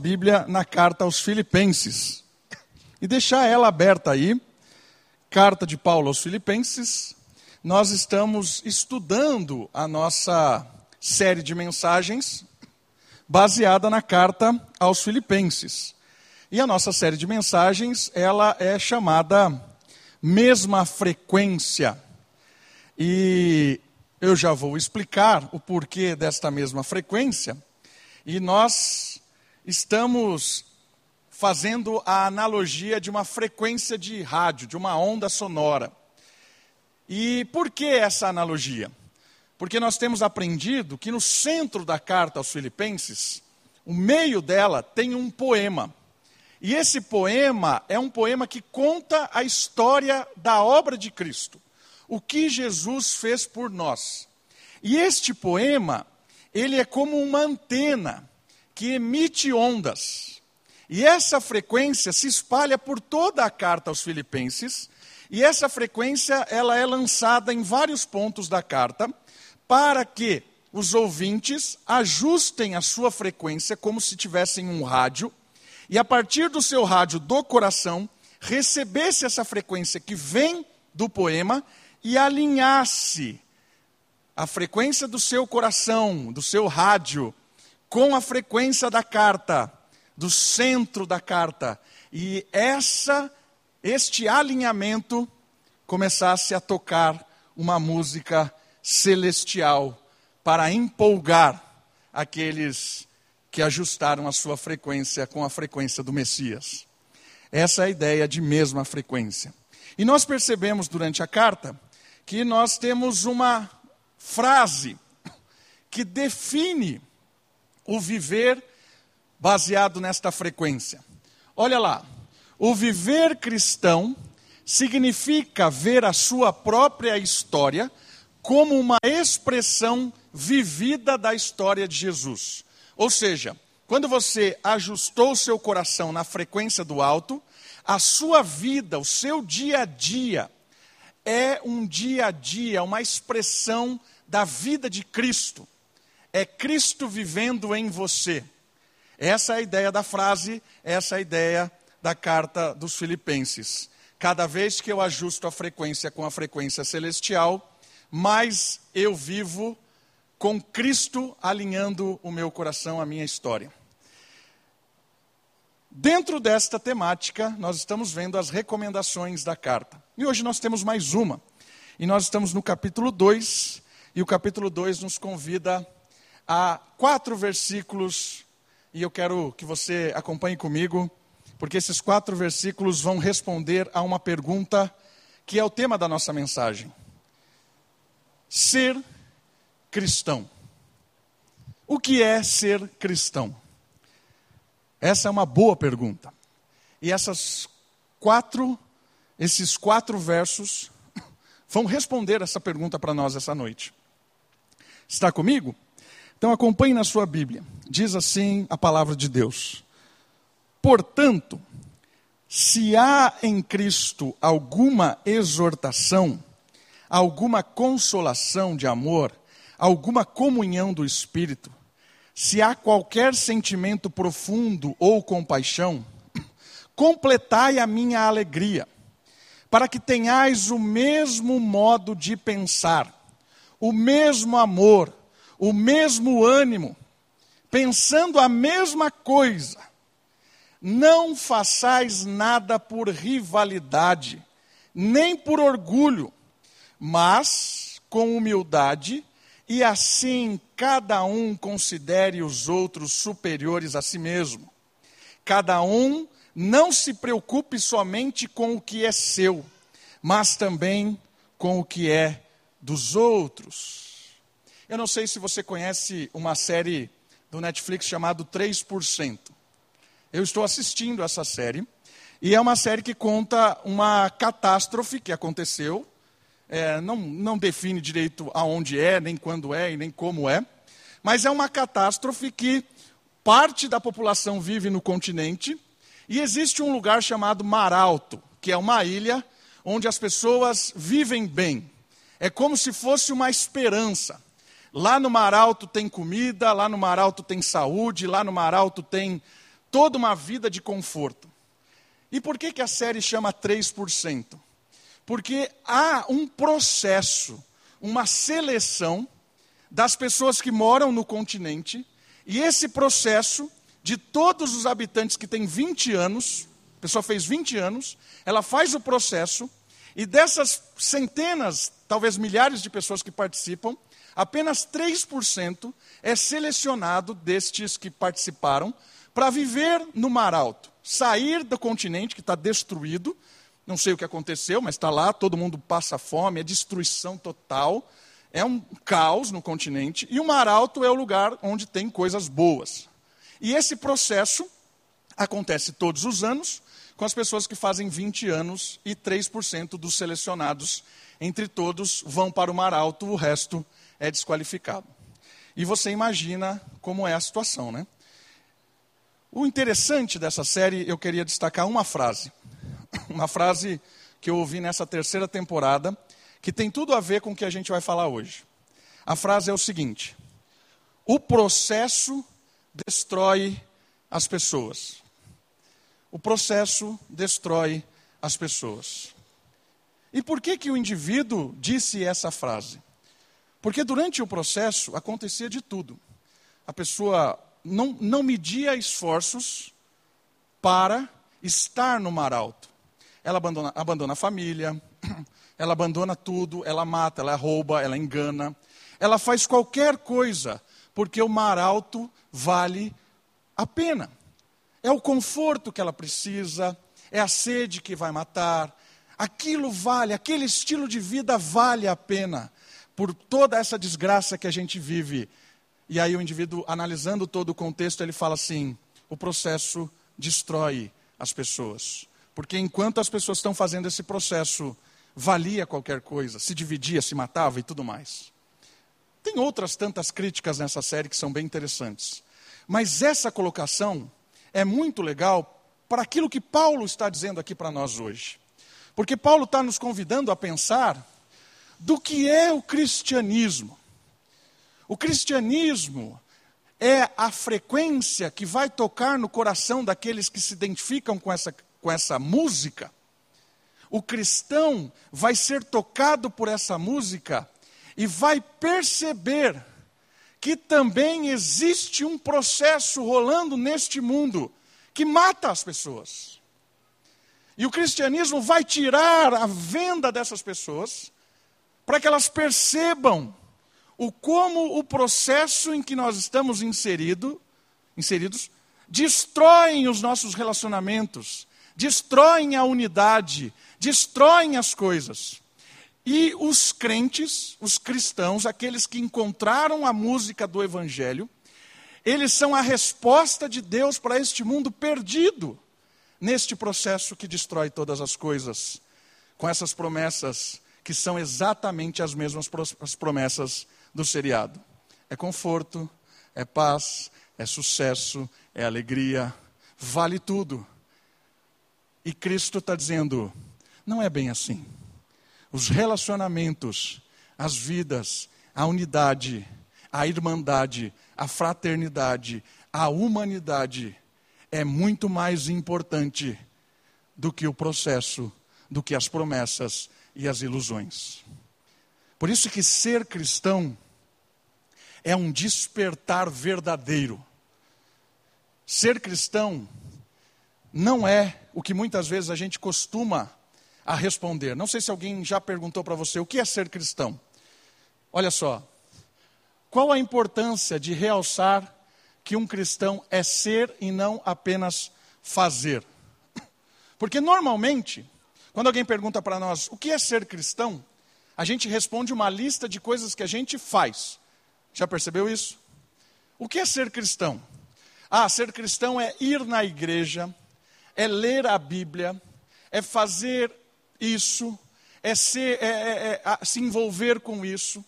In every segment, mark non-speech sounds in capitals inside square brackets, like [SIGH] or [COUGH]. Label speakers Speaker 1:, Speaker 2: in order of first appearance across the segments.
Speaker 1: Bíblia na carta aos Filipenses. E deixar ela aberta aí, carta de Paulo aos Filipenses. Nós estamos estudando a nossa série de mensagens baseada na carta aos Filipenses. E a nossa série de mensagens, ela é chamada Mesma Frequência. E eu já vou explicar o porquê desta mesma frequência. E nós estamos fazendo a analogia de uma frequência de rádio, de uma onda sonora. E por que essa analogia? Porque nós temos aprendido que no centro da carta aos Filipenses, o meio dela tem um poema. E esse poema é um poema que conta a história da obra de Cristo, o que Jesus fez por nós. E este poema, ele é como uma antena que emite ondas. E essa frequência se espalha por toda a carta aos Filipenses, e essa frequência ela é lançada em vários pontos da carta para que os ouvintes ajustem a sua frequência como se tivessem um rádio, e a partir do seu rádio do coração recebesse essa frequência que vem do poema e alinhasse a frequência do seu coração, do seu rádio, com a frequência da carta, do centro da carta, e essa este alinhamento começasse a tocar uma música celestial para empolgar aqueles que ajustaram a sua frequência com a frequência do Messias. Essa é a ideia de mesma frequência. E nós percebemos durante a carta que nós temos uma frase que define o viver baseado nesta frequência. Olha lá, o viver cristão significa ver a sua própria história como uma expressão vivida da história de Jesus. Ou seja, quando você ajustou seu coração na frequência do alto, a sua vida, o seu dia a dia, é um dia a dia, uma expressão da vida de Cristo é Cristo vivendo em você. Essa é a ideia da frase, essa é a ideia da carta dos Filipenses. Cada vez que eu ajusto a frequência com a frequência celestial, mais eu vivo com Cristo alinhando o meu coração, a minha história. Dentro desta temática, nós estamos vendo as recomendações da carta. E hoje nós temos mais uma. E nós estamos no capítulo 2, e o capítulo 2 nos convida a quatro versículos, e eu quero que você acompanhe comigo, porque esses quatro versículos vão responder a uma pergunta que é o tema da nossa mensagem: Ser cristão. O que é ser cristão? Essa é uma boa pergunta. E essas quatro, esses quatro versos vão responder essa pergunta para nós essa noite. Está comigo? Então acompanhe na sua Bíblia. Diz assim a palavra de Deus: Portanto, se há em Cristo alguma exortação, alguma consolação de amor, alguma comunhão do Espírito, se há qualquer sentimento profundo ou compaixão, [CLEARS THROAT] completai a minha alegria, para que tenhais o mesmo modo de pensar, o mesmo amor, o mesmo ânimo, pensando a mesma coisa. Não façais nada por rivalidade, nem por orgulho, mas com humildade, e assim cada um considere os outros superiores a si mesmo. Cada um não se preocupe somente com o que é seu, mas também com o que é dos outros. Eu não sei se você conhece uma série do Netflix chamado 3%. Eu estou assistindo essa série e é uma série que conta uma catástrofe que aconteceu. É, não, não define direito aonde é, nem quando é e nem como é, mas é uma catástrofe que parte da população vive no continente e existe um lugar chamado Mar Alto, que é uma ilha onde as pessoas vivem bem. É como se fosse uma esperança. Lá no Mar Alto tem comida, lá no Mar Alto tem saúde, lá no Mar Alto tem toda uma vida de conforto. E por que, que a série chama 3%? Porque há um processo, uma seleção das pessoas que moram no continente, e esse processo de todos os habitantes que têm 20 anos, a pessoa fez 20 anos, ela faz o processo, e dessas centenas, talvez milhares de pessoas que participam, apenas 3% é selecionado destes que participaram para viver no Mar Alto, sair do continente que está destruído, não sei o que aconteceu, mas está lá, todo mundo passa fome, é destruição total, é um caos no continente, e o Mar Alto é o lugar onde tem coisas boas. E esse processo acontece todos os anos, com as pessoas que fazem 20 anos e 3% dos selecionados entre todos vão para o Mar Alto, o resto é desqualificado. E você imagina como é a situação, né? O interessante dessa série, eu queria destacar uma frase. [COUGHS] Uma frase que eu ouvi nessa terceira temporada, que tem tudo a ver com o que a gente vai falar hoje. A frase é o seguinte: O processo destrói as pessoas. O processo destrói as pessoas. E por que que o indivíduo disse essa frase? Porque durante o processo acontecia de tudo. A pessoa não, não media esforços para estar no mar alto. Ela abandona, abandona a família, [CLEARS THROAT] ela abandona tudo, ela mata, ela rouba, ela engana. Ela faz qualquer coisa, porque o mar alto vale a pena. É o conforto que ela precisa, é a sede que vai matar. Aquilo vale, aquele estilo de vida vale a pena por toda essa desgraça que a gente vive e aí o indivíduo, analisando todo o contexto, ele fala assim: o processo destrói as pessoas. Porque enquanto as pessoas estão fazendo esse processo, valia qualquer coisa, se dividia, se matava e tudo mais. Tem outras tantas críticas nessa série que são bem interessantes. Mas essa colocação é muito legal para aquilo que Paulo está dizendo aqui para nós hoje. Porque Paulo está nos convidando a pensar do que é o cristianismo. O cristianismo é a frequência que vai tocar no coração daqueles que se identificam com essa, com essa música. O cristão vai ser tocado por essa música e vai perceber que também existe um processo rolando neste mundo que mata as pessoas. E o cristianismo vai tirar a venda dessas pessoas para que elas percebam o como o processo em que nós estamos inserido, inseridos destroem os nossos relacionamentos, destroem a unidade, destroem as coisas. E os crentes, os cristãos, aqueles que encontraram a música do Evangelho, eles são a resposta de Deus para este mundo perdido, neste processo que destrói todas as coisas, com essas promessas que são exatamente as mesmas promessas do seriado. É conforto, é paz, é sucesso, é alegria, vale tudo. E Cristo está dizendo: não é bem assim. Os relacionamentos, as vidas, a unidade, a irmandade, a fraternidade, a humanidade é muito mais importante do que o processo, do que as promessas e as ilusões. Por isso que ser cristão é um despertar verdadeiro. Ser cristão não é o que muitas vezes a gente costuma a responder. Não sei se alguém já perguntou para você o que é ser cristão. Olha só, qual a importância de realçar que um cristão é ser e não apenas fazer? Porque normalmente, quando alguém pergunta para nós o que é ser cristão, a gente responde uma lista de coisas que a gente faz. Já percebeu isso? O que é ser cristão? Ah, ser cristão é ir na igreja, é ler a Bíblia, é fazer isso, é, ser, é, é, é se envolver com isso.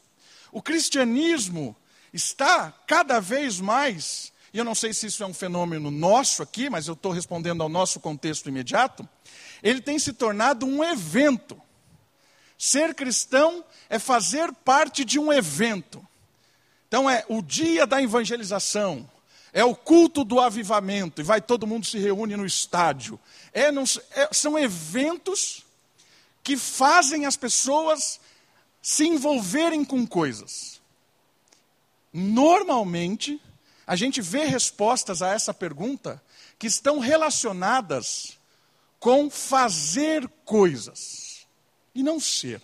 Speaker 1: O cristianismo está cada vez mais, e eu não sei se isso é um fenômeno nosso aqui, mas eu estou respondendo ao nosso contexto imediato, ele tem se tornado um evento. Ser cristão é fazer parte de um evento. Então é o dia da evangelização, É o culto do avivamento, e vai todo mundo se reúne no estádio. É, não, é, são eventos que fazem as pessoas se envolverem com coisas. Normalmente, a gente vê respostas a essa pergunta que estão relacionadas com fazer coisas e não ser.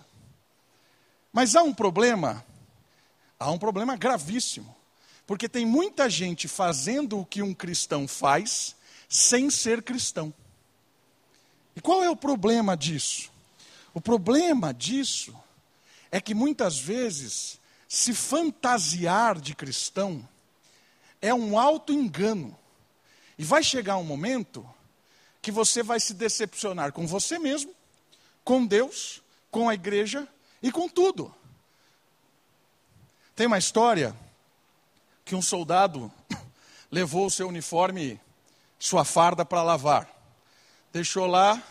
Speaker 1: Mas há um problema, há um problema gravíssimo, porque tem muita gente fazendo o que um cristão faz sem ser cristão. E qual é o problema disso? O problema disso é que muitas vezes se fantasiar de cristão é um alto engano. E vai chegar um momento que você vai se decepcionar com você mesmo, com Deus, com a igreja e com tudo. Tem uma história que um soldado [COUGHS] levou o seu uniforme, sua farda para lavar. Deixou lá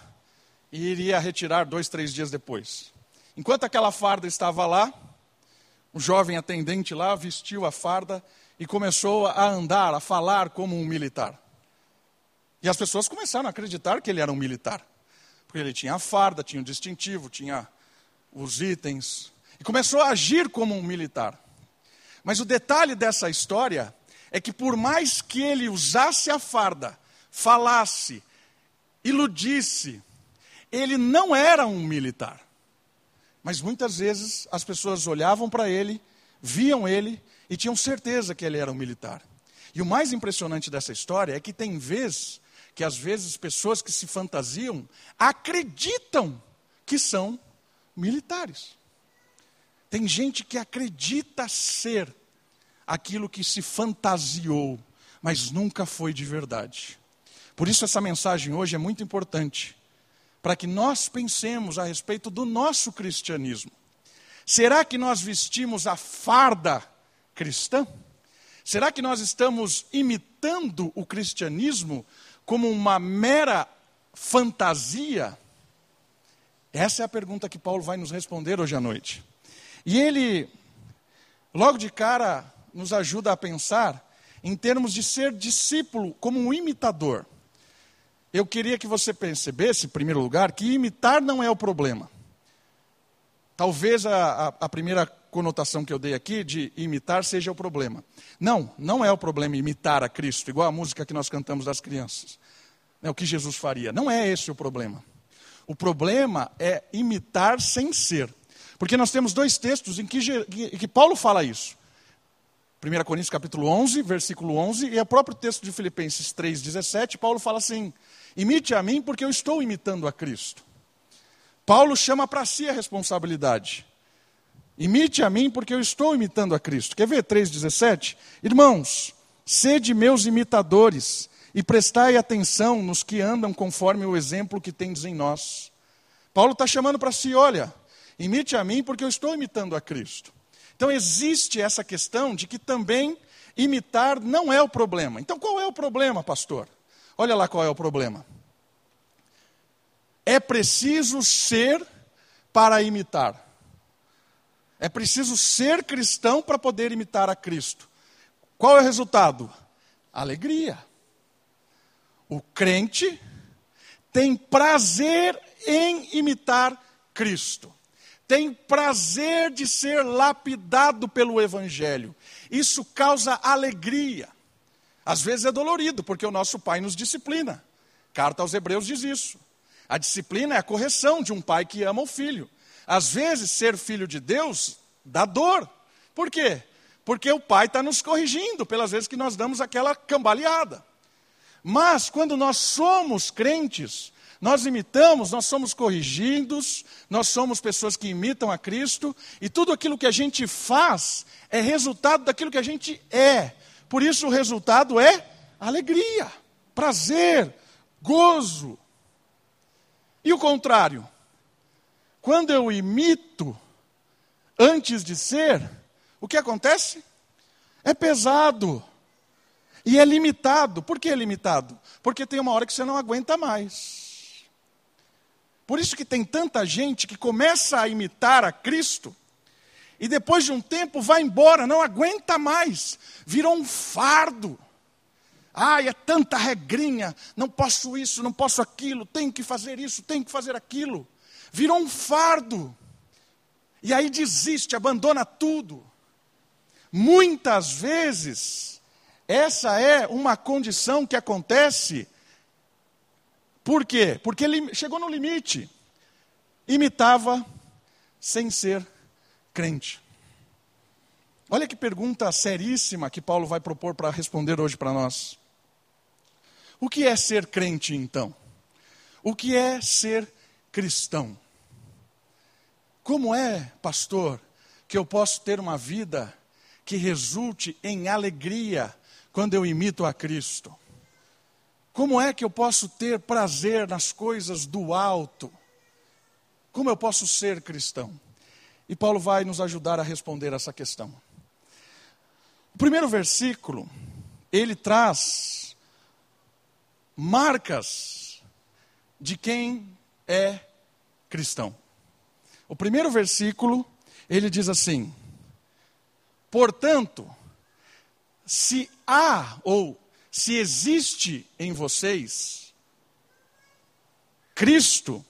Speaker 1: e iria retirar dois, três dias depois. Enquanto aquela farda estava lá, o jovem atendente lá vestiu a farda e começou a andar, a falar como um militar. E as pessoas começaram a acreditar que ele era um militar. Porque ele tinha a farda, tinha o distintivo, tinha os itens. E começou a agir como um militar. Mas o detalhe dessa história é que, por mais que ele usasse a farda, falasse, iludisse, ele não era um militar. Mas muitas vezes as pessoas olhavam para ele, viam ele e tinham certeza que ele era um militar. E o mais impressionante dessa história é que tem vezes que às vezes pessoas que se fantasiam acreditam que são militares. Tem gente que acredita ser aquilo que se fantasiou, mas nunca foi de verdade. Por isso, essa mensagem hoje é muito importante, para que nós pensemos a respeito do nosso cristianismo. Será que nós vestimos a farda cristã? Será que nós estamos imitando o cristianismo como uma mera fantasia? Essa é a pergunta que Paulo vai nos responder hoje à noite. E ele, logo de cara, nos ajuda a pensar em termos de ser discípulo como um imitador. Eu queria que você percebesse, em primeiro lugar, que imitar não é o problema. Talvez a, a, a, primeira conotação que eu dei aqui de imitar seja o problema. Não, não é o problema imitar a Cristo, igual a música que nós cantamos das crianças. É o que Jesus faria. Não é esse o problema. O problema é imitar sem ser. Porque nós temos dois textos em que, em que Paulo fala isso. 1 Coríntios capítulo 11, versículo 11, e o próprio texto de Filipenses 3, 17, Paulo fala assim, imite a mim porque eu estou imitando a Cristo. Paulo chama para si a responsabilidade. Imite a mim porque eu estou imitando a Cristo. Quer ver 3,17? Irmãos, sede meus imitadores e prestai atenção nos que andam conforme o exemplo que tendes em nós. Paulo está chamando para si, olha, Imite a mim, porque eu estou imitando a Cristo. Então existe essa questão de que também imitar não é o problema. Então qual é o problema, pastor? Olha lá qual é o problema. É preciso ser para imitar. É preciso ser cristão para poder imitar a Cristo. Qual é o resultado? Alegria. O crente tem prazer em imitar Cristo tem prazer de ser lapidado pelo Evangelho. Isso causa alegria. Às vezes é dolorido, porque o nosso pai nos disciplina. Carta aos Hebreus diz isso. A disciplina é a correção de um pai que ama o filho. Às vezes, ser filho de Deus dá dor. Por quê? Porque o pai está nos corrigindo pelas vezes que nós damos aquela cambaleada. Mas, quando nós somos crentes, nós imitamos, nós somos corrigidos, nós somos pessoas que imitam a Cristo, e tudo aquilo que a gente faz é resultado daquilo que a gente é. Por isso o resultado é alegria, prazer, gozo. E o contrário? Quando eu imito antes de ser, o que acontece? É pesado. E é limitado. Por que é limitado? Porque tem uma hora que você não aguenta mais. Por isso que tem tanta gente que começa a imitar a Cristo e depois de um tempo vai embora, não aguenta mais, virou um fardo. Ai, é tanta regrinha, não posso isso, não posso aquilo, tenho que fazer isso, tenho que fazer aquilo. Virou um fardo. E aí desiste, abandona tudo. Muitas vezes, essa é uma condição que acontece. Por quê? Porque ele chegou no limite. Imitava sem ser crente. Olha que pergunta seríssima que Paulo vai propor para responder hoje para nós. O que é ser crente, então? O que é ser cristão? Como é, pastor, que eu posso ter uma vida que resulte em alegria quando eu imito a Cristo? Como é que eu posso ter prazer nas coisas do alto? Como eu posso ser cristão? E Paulo vai nos ajudar a responder essa questão. O primeiro versículo, ele traz marcas de quem é cristão. O primeiro versículo, ele diz assim: Portanto, se há ou se existe em vocês Cristo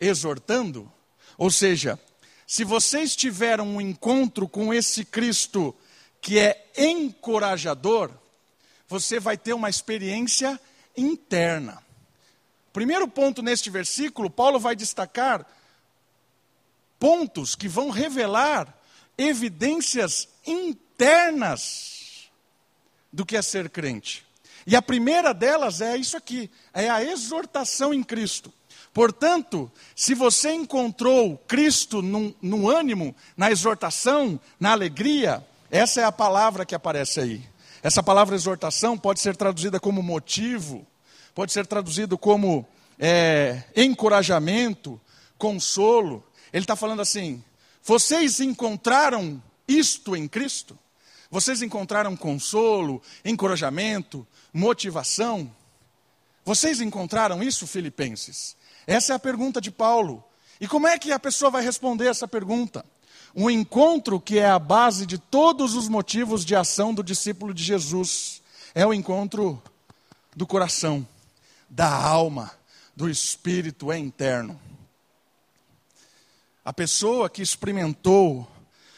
Speaker 1: exortando, ou seja, se vocês tiveram um encontro com esse Cristo que é encorajador, você vai ter uma experiência interna. Primeiro ponto neste versículo, Paulo vai destacar pontos que vão revelar evidências internas do que é ser crente. E a primeira delas é isso aqui: é a exortação em Cristo. Portanto, se você encontrou Cristo no, ânimo, na exortação, na alegria, essa é a palavra que aparece aí. Essa palavra exortação pode ser traduzida como motivo, pode ser traduzido como é, encorajamento, consolo. Ele está falando assim: vocês encontraram isto em Cristo? Vocês encontraram consolo, encorajamento, motivação? Vocês encontraram isso, Filipenses? Essa é a pergunta de Paulo. E como é que a pessoa vai responder essa pergunta? Um encontro que é a base de todos os motivos de ação do discípulo de Jesus. É o encontro do coração, da alma, do espírito é interno. A pessoa que experimentou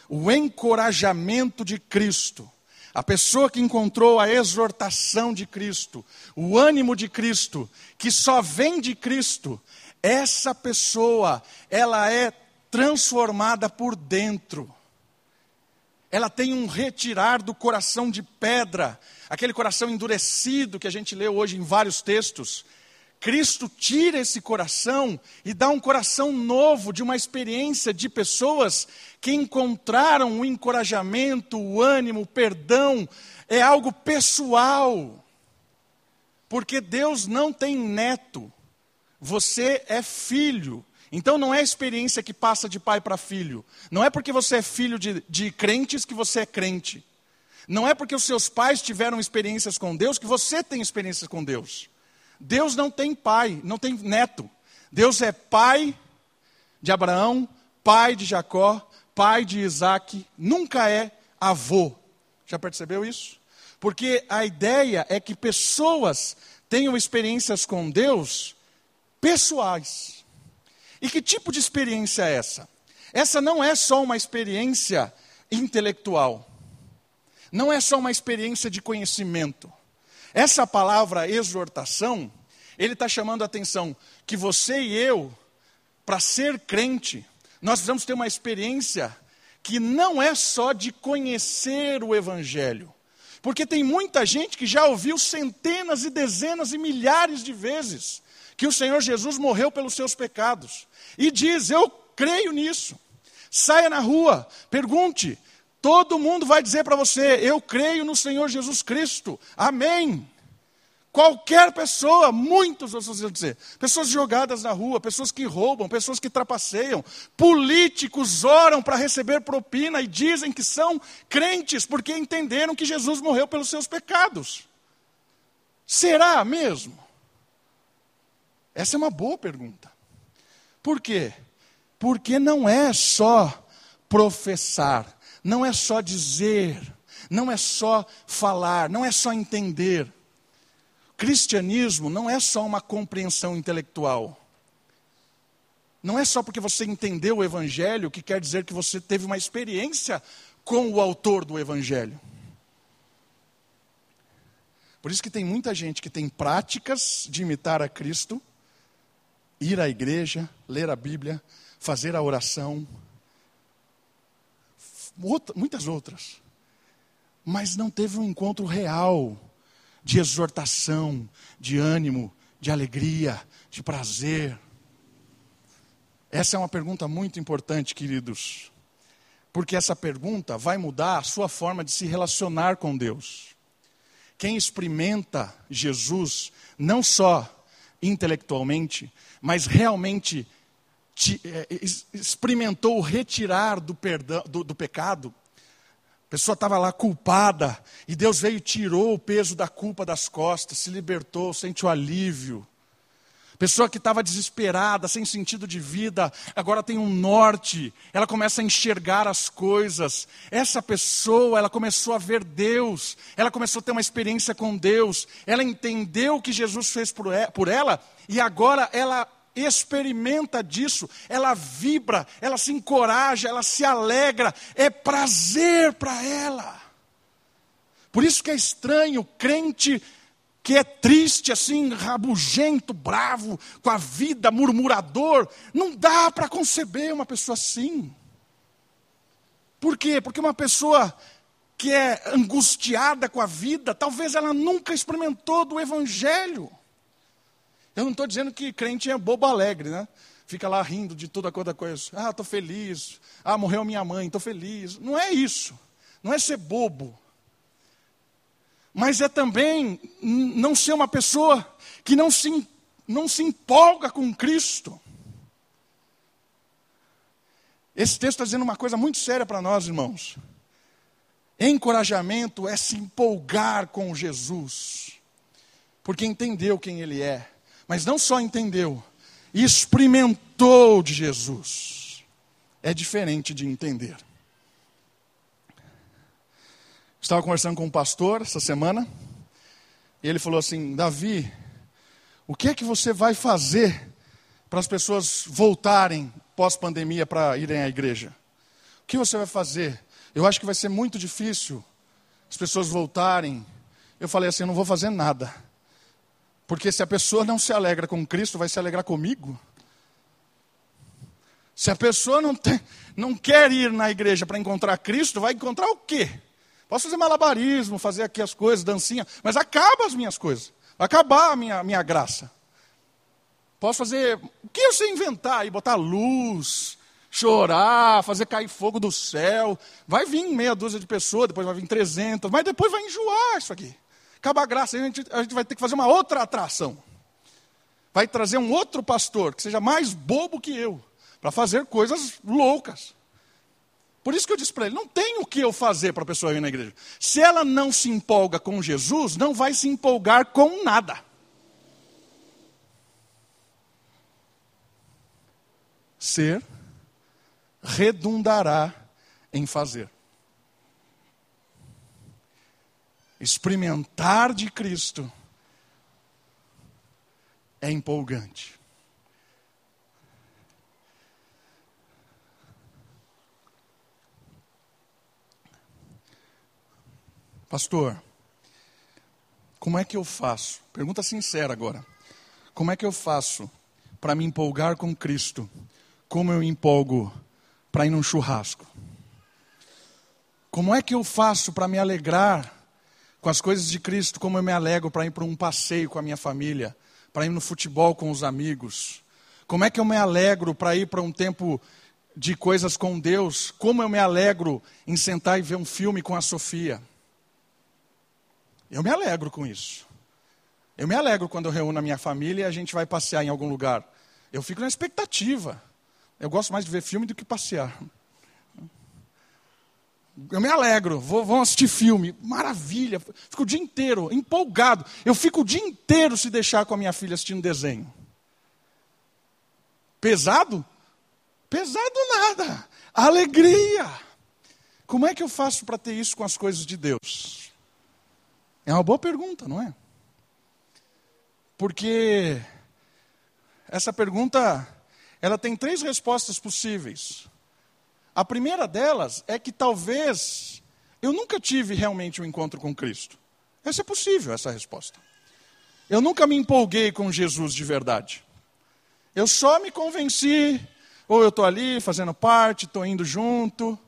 Speaker 1: o encorajamento de Cristo, a pessoa que encontrou a exortação de Cristo, o ânimo de Cristo, que só vem de Cristo, essa pessoa, ela é transformada por dentro. Ela tem um retirar do coração de pedra, aquele coração endurecido que a gente lê hoje em vários textos. Cristo tira esse coração e dá um coração novo de uma experiência de pessoas que encontraram o encorajamento, o ânimo, o perdão. É algo pessoal. Porque Deus não tem neto, você é filho. Então não é experiência que passa de pai para filho. Não é porque você é filho de, de crentes que você é crente. Não é porque os seus pais tiveram experiências com Deus que você tem experiências com Deus. Deus não tem pai, não tem neto. Deus é pai de Abraão, pai de Jacó, pai de Isaac, nunca é avô. Já percebeu isso? Porque a ideia é que pessoas tenham experiências com Deus pessoais. E que tipo de experiência é essa? Essa não é só uma experiência intelectual. Não é só uma experiência de conhecimento. Essa palavra exortação, ele está chamando a atenção que você e eu, para ser crente, nós precisamos ter uma experiência que não é só de conhecer o Evangelho. Porque tem muita gente que já ouviu centenas e dezenas e milhares de vezes que o Senhor Jesus morreu pelos seus pecados e diz: Eu creio nisso. Saia na rua, pergunte. Todo mundo vai dizer para você: Eu creio no Senhor Jesus Cristo. Amém. Qualquer pessoa, muitos vocês vão dizer, pessoas jogadas na rua, pessoas que roubam, pessoas que trapaceiam, políticos oram para receber propina e dizem que são crentes porque entenderam que Jesus morreu pelos seus pecados. Será mesmo? Essa é uma boa pergunta. Por quê? Porque não é só professar, não é só dizer, não é só falar, não é só entender. Cristianismo não é só uma compreensão intelectual. Não é só porque você entendeu o Evangelho que quer dizer que você teve uma experiência com o autor do Evangelho. Por isso que tem muita gente que tem práticas de imitar a Cristo, ir à igreja, ler a Bíblia, fazer a oração, muitas outras, mas não teve um encontro real de exortação, de ânimo, de alegria, de prazer. Essa é uma pergunta muito importante, queridos, porque essa pergunta vai mudar a sua forma de se relacionar com Deus quem experimenta Jesus, não só intelectualmente, mas realmente te, experimentou o retirar do, perdão, do, do pecado, a pessoa estava lá culpada, e Deus veio e tirou o peso da culpa das costas, se libertou, sente o alívio. Pessoa que estava desesperada, sem sentido de vida, agora tem um norte, ela começa a enxergar as coisas. Essa pessoa, ela começou a ver Deus, ela começou a ter uma experiência com Deus, ela entendeu o que Jesus fez por ela, e agora ela experimenta disso, ela vibra, ela se encoraja, ela se alegra, é prazer para ela. Por isso que é estranho, crente que é triste, assim, rabugento, bravo, com a vida, murmurador, não dá para conceber uma pessoa assim. Por quê? Porque uma pessoa que é angustiada com a vida, talvez ela nunca experimentou do Evangelho. Eu não estou dizendo que crente é bobo alegre, né? Fica lá rindo de toda coisa. coisa. Ah, estou feliz. Ah, morreu minha mãe, estou feliz. Não é isso. Não é ser bobo mas é também não ser uma pessoa que não se, não se empolga com Cristo. Esse texto está dizendo uma coisa muito séria para nós, irmãos. Encorajamento é se empolgar com Jesus, porque entendeu quem Ele é, mas não só entendeu, experimentou de Jesus. É diferente de entender. Estava conversando com um pastor essa semana, e ele falou assim: Davi, o que é que você vai fazer para as pessoas voltarem pós-pandemia para irem à igreja? O que você vai fazer? Eu acho que vai ser muito difícil as pessoas voltarem. Eu falei assim: eu não vou fazer nada. Porque se a pessoa não se alegra com Cristo, vai se alegrar comigo. Se a pessoa não, tem, não quer ir na igreja para encontrar Cristo, vai encontrar o quê? Posso fazer malabarismo, fazer aqui as coisas, dancinha, mas acaba as minhas coisas. Vai acabar a minha, minha graça. Posso fazer o que eu sei inventar aí, botar luz, chorar, fazer cair fogo do céu. Vai vir meia dúzia de pessoas, depois vai vir 300, mas depois vai enjoar isso aqui. Acaba a graça, a gente, a gente vai ter que fazer uma outra atração. Vai trazer um outro pastor que seja mais bobo que eu, para fazer coisas loucas. Por isso que eu disse para ele: não tem o que eu fazer para a pessoa ir na igreja. Se ela não se empolga com Jesus, não vai se empolgar com nada. Ser redundará em fazer. Experimentar de Cristo é empolgante. Pastor, como é que eu faço? Pergunta sincera agora. Como é que eu faço para me empolgar com Cristo? Como eu empolgo para ir num churrasco? Como é que eu faço para me alegrar com as coisas de Cristo? Como eu me alegro para ir para um passeio com a minha família? Para ir no futebol com os amigos? Como é que eu me alegro para ir para um tempo de coisas com Deus? Como eu me alegro em sentar e ver um filme com a Sofia? Eu me alegro com isso. Eu me alegro quando eu reúno a minha família e a gente vai passear em algum lugar. Eu fico na expectativa. Eu gosto mais de ver filme do que passear. Eu me alegro, vou, vou assistir filme, maravilha, fico o dia inteiro empolgado. Eu fico o dia inteiro se deixar com a minha filha assistindo desenho. Pesado? Pesado nada. Alegria. Como é que eu faço para ter isso com as coisas de Deus? É uma boa pergunta, não é? Porque essa pergunta, ela tem três respostas possíveis. A primeira delas é que talvez eu nunca tive realmente um encontro com Cristo. Essa é possível, essa resposta. Eu nunca me empolguei com Jesus de verdade. Eu só me convenci, ou eu estou ali fazendo parte, estou indo junto.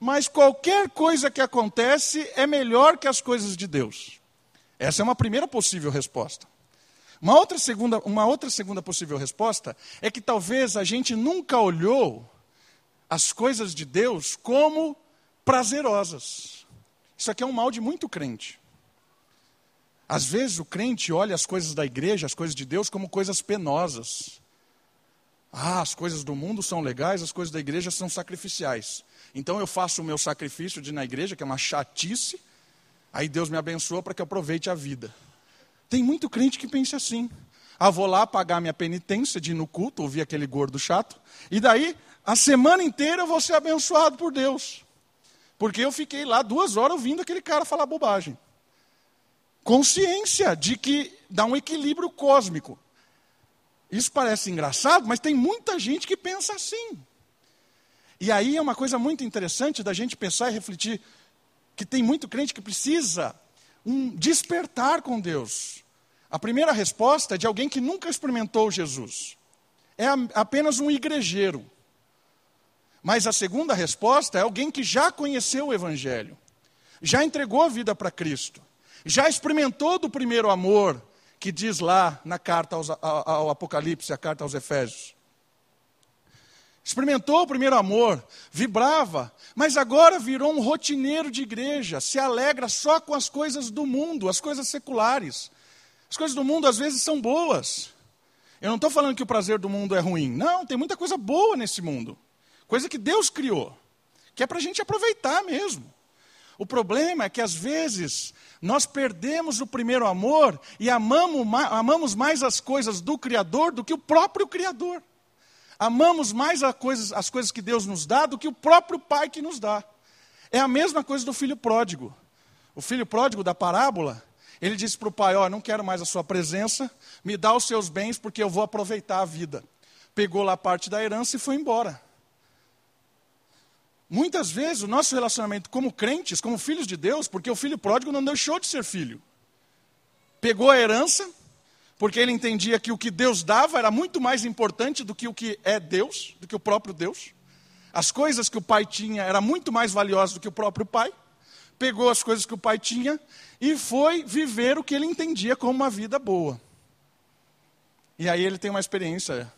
Speaker 1: Mas qualquer coisa que acontece é melhor que as coisas de Deus. Essa é uma primeira possível resposta. Uma outra segunda, uma outra segunda possível resposta é que talvez a gente nunca olhou as coisas de Deus como prazerosas. Isso aqui é um mal de muito crente. Às vezes o crente olha as coisas da igreja, as coisas de Deus, como coisas penosas. Ah, as coisas do mundo são legais, as coisas da igreja são sacrificiais. Então eu faço o meu sacrifício de ir na igreja, que é uma chatice, aí Deus me abençoa para que eu aproveite a vida. Tem muito crente que pensa assim. Ah, vou lá pagar minha penitência de ir no culto, ouvir aquele gordo chato, e daí, a semana inteira eu vou ser abençoado por Deus. Porque eu fiquei lá duas horas ouvindo aquele cara falar bobagem. Consciência de que dá um equilíbrio cósmico. Isso parece engraçado, mas tem muita gente que pensa assim. E aí é uma coisa muito interessante da gente pensar e refletir que tem muito crente que precisa um despertar com Deus. A primeira resposta é de alguém que nunca experimentou Jesus. É apenas um igrejeiro. Mas a segunda resposta é alguém que já conheceu o Evangelho, já entregou a vida para Cristo, já experimentou do primeiro amor, que diz lá na carta aos, ao, Apocalipse, a carta aos Efésios. Experimentou o primeiro amor, vibrava, mas agora virou um rotineiro de igreja, se alegra só com as coisas do mundo, as coisas seculares. As coisas do mundo às vezes são boas. Eu não estou falando que o prazer do mundo é ruim. Não, tem muita coisa boa nesse mundo. Coisa que Deus criou, que é para a gente aproveitar mesmo. O problema é que às vezes nós perdemos o primeiro amor e amamos, mais as coisas do Criador do que o próprio Criador. Amamos mais as coisas que Deus nos dá do que o próprio Pai que nos dá. É a mesma coisa do filho pródigo. O filho pródigo da parábola, ele disse para o pai: Ó, oh, não quero mais a sua presença, me dá os seus bens porque eu vou aproveitar a vida. Pegou lá parte da herança e foi embora. Muitas vezes o nosso relacionamento como crentes, como filhos de Deus, porque o filho pródigo não deixou de ser filho. Pegou a herança, porque ele entendia que o que Deus dava era muito mais importante do que o que é Deus, do que o próprio Deus. As coisas que o pai tinha era muito mais valiosas do que o próprio pai. Pegou as coisas que o pai tinha e foi viver o que ele entendia como uma vida boa. E aí ele tem uma experiência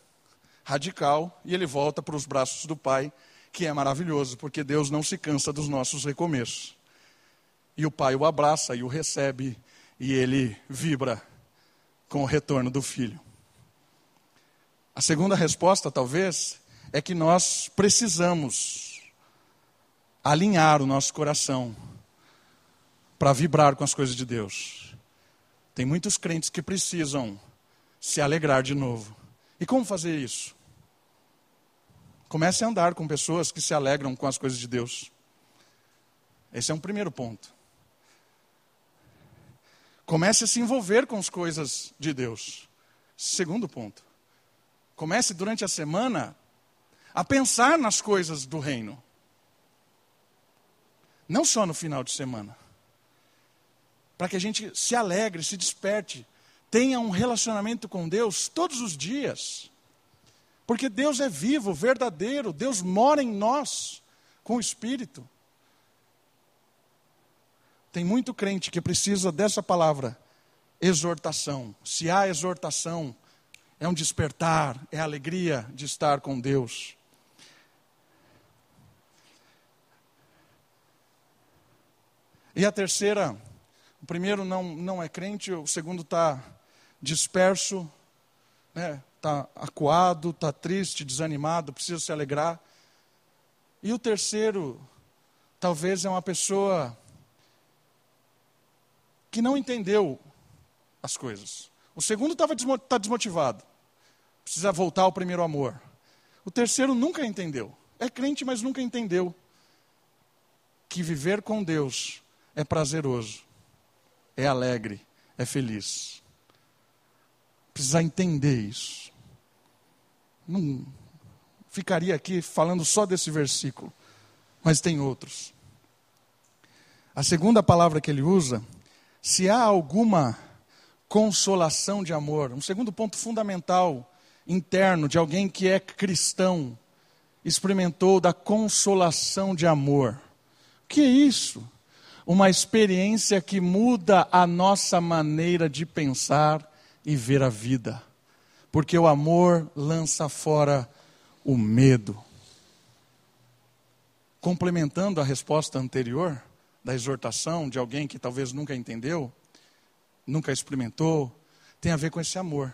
Speaker 1: radical e ele volta para os braços do pai, que é maravilhoso, porque Deus não se cansa dos nossos recomeços. E o pai o abraça e o recebe e ele vibra com o retorno do filho. A segunda resposta, talvez, é que nós precisamos alinhar o nosso coração para vibrar com as coisas de Deus. Tem muitos crentes que precisam se alegrar de novo. E como fazer isso? Comece a andar com pessoas que se alegram com as coisas de Deus. Esse é um primeiro ponto. Comece a se envolver com as coisas de Deus. Segundo ponto. Comece durante a semana a pensar nas coisas do reino. Não só no final de semana. Para que a gente se alegre, se desperte, tenha um relacionamento com Deus todos os dias. Porque Deus é vivo, verdadeiro, Deus mora em nós com o Espírito. Tem muito crente que precisa dessa palavra, exortação. Se há exortação, é um despertar, é alegria de estar com Deus. E a terceira, o primeiro não, não é crente, o segundo está disperso, está né, tá acuado, está triste, desanimado, precisa se alegrar. E o terceiro, talvez é uma pessoa que não entendeu as coisas. O segundo estava tá desmotivado. Precisa voltar ao primeiro amor. O terceiro nunca entendeu. É crente, mas nunca entendeu. que viver com Deus é prazeroso, é alegre, é feliz. Precisa entender isso. Não ficaria aqui falando só desse versículo, mas tem outros. A segunda palavra que ele usa, se há alguma consolação de amor, um segundo ponto fundamental interno de alguém que é cristão, experimentou da consolação de amor. O que é isso? Uma experiência que muda a nossa maneira de pensar e ver a vida. Porque o amor lança fora o medo. Complementando a resposta anterior, da exortação de alguém que talvez nunca entendeu, nunca experimentou, tem a ver com esse amor.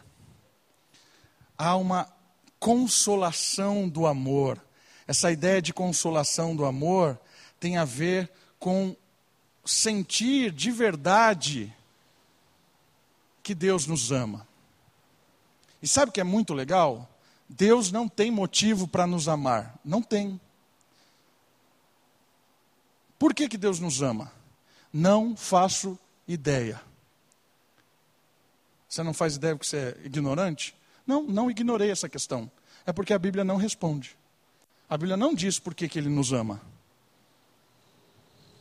Speaker 1: Há uma consolação do amor. Essa ideia de consolação do amor tem a ver com sentir de verdade que Deus nos ama. E sabe o que é muito legal? Deus não tem motivo para nos amar. Não tem. Por que, que Deus nos ama? Não faço ideia. Você não faz ideia porque você é ignorante? Não, não ignorei essa questão. É porque a Bíblia não responde. A Bíblia não diz por que, que Ele nos ama.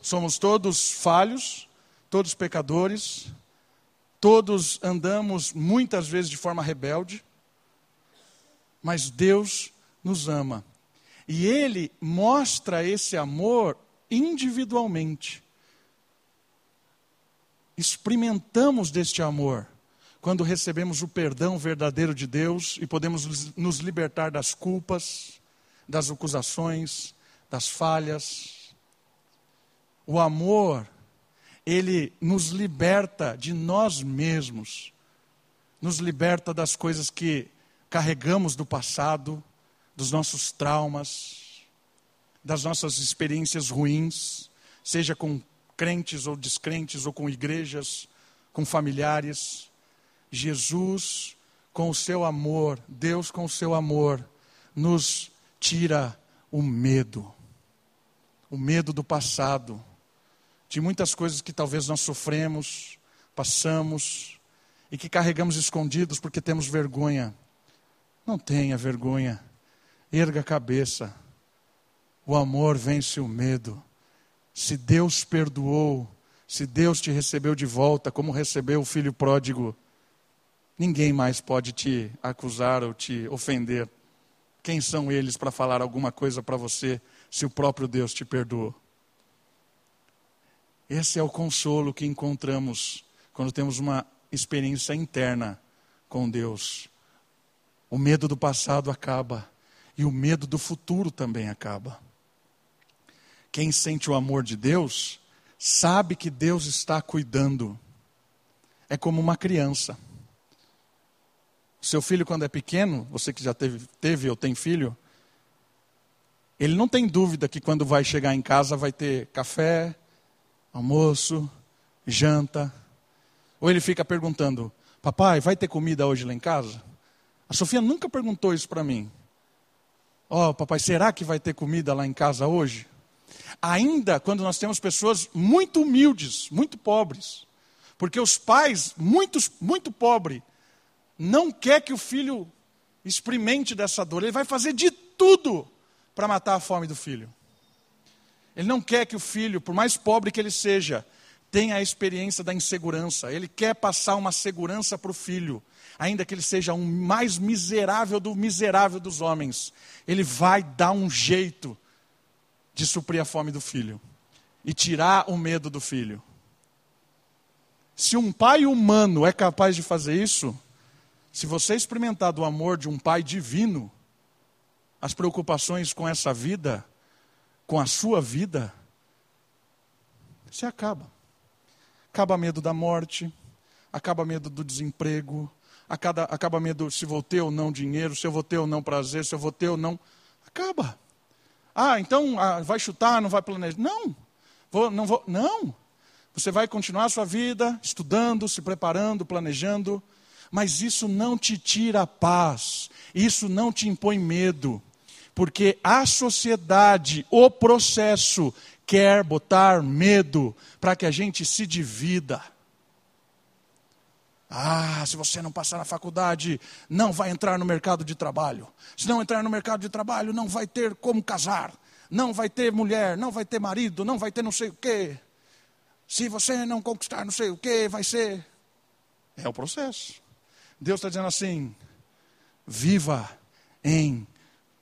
Speaker 1: Somos todos falhos, todos pecadores, todos andamos muitas vezes de forma rebelde, mas Deus nos ama. E Ele mostra esse amor individualmente. Experimentamos deste amor quando recebemos o perdão verdadeiro de Deus e podemos nos libertar das culpas, das acusações, das falhas. O amor, ele nos liberta de nós mesmos, nos liberta das coisas que carregamos do passado, dos nossos traumas, das nossas experiências ruins, seja com crentes ou descrentes, ou com igrejas, com familiares. Jesus, com o seu amor, Deus com o seu amor, nos tira o medo. O medo do passado, de muitas coisas que talvez nós sofremos, passamos e que carregamos escondidos porque temos vergonha. Não tenha vergonha. Erga a cabeça o amor vence o medo. Se Deus perdoou, se Deus te recebeu de volta, como recebeu o filho pródigo, ninguém mais pode te acusar ou te ofender. Quem são eles para falar alguma coisa para você se o próprio Deus te perdoou? Esse é o consolo que encontramos quando temos uma experiência interna com Deus. O medo do passado acaba e o medo do futuro também acaba. Quem sente o amor de Deus, sabe que Deus está cuidando. É como uma criança. Seu filho, quando é pequeno, você que já teve, teve ou tem filho, ele não tem dúvida que quando vai chegar em casa vai ter café, almoço, janta. Ou ele fica perguntando: Papai, vai ter comida hoje lá em casa? A Sofia nunca perguntou isso para mim. Ó, oh, papai, será que vai ter comida lá em casa hoje? Ainda quando nós temos pessoas muito humildes, muito pobres. Porque os pais, muitos, muito pobres, não quer que o filho experimente dessa dor. Ele vai fazer de tudo para matar a fome do filho. Ele não quer que o filho, por mais pobre que ele seja, tenha a experiência da insegurança. Ele quer passar uma segurança para o filho, ainda que ele seja um mais miserável do miserável dos homens. Ele vai dar um jeito de suprir a fome do filho e tirar o medo do filho. Se um pai humano é capaz de fazer isso, se você experimentar do amor de um pai divino, as preocupações com essa vida, com a sua vida, se acaba. Acaba medo da morte, acaba medo do desemprego, acaba, acaba medo se vou ter ou não dinheiro, se eu vou ter ou não prazer, se eu vou ter ou não. Acaba. Ah, então ah, vai chutar, não vai planejar. Não, vou, não vou. Não. Você vai continuar a sua vida estudando, se preparando, planejando, mas isso não te tira a paz, isso não te impõe medo, porque a sociedade, o processo, quer botar medo para que a gente se divida. Ah, se você não passar na faculdade, não vai entrar no mercado de trabalho. Se não entrar no mercado de trabalho, não vai ter como casar. Não vai ter mulher, não vai ter marido, não vai ter não sei o quê. Se você não conquistar não sei o quê, vai ser. É o processo. Deus está dizendo assim: viva em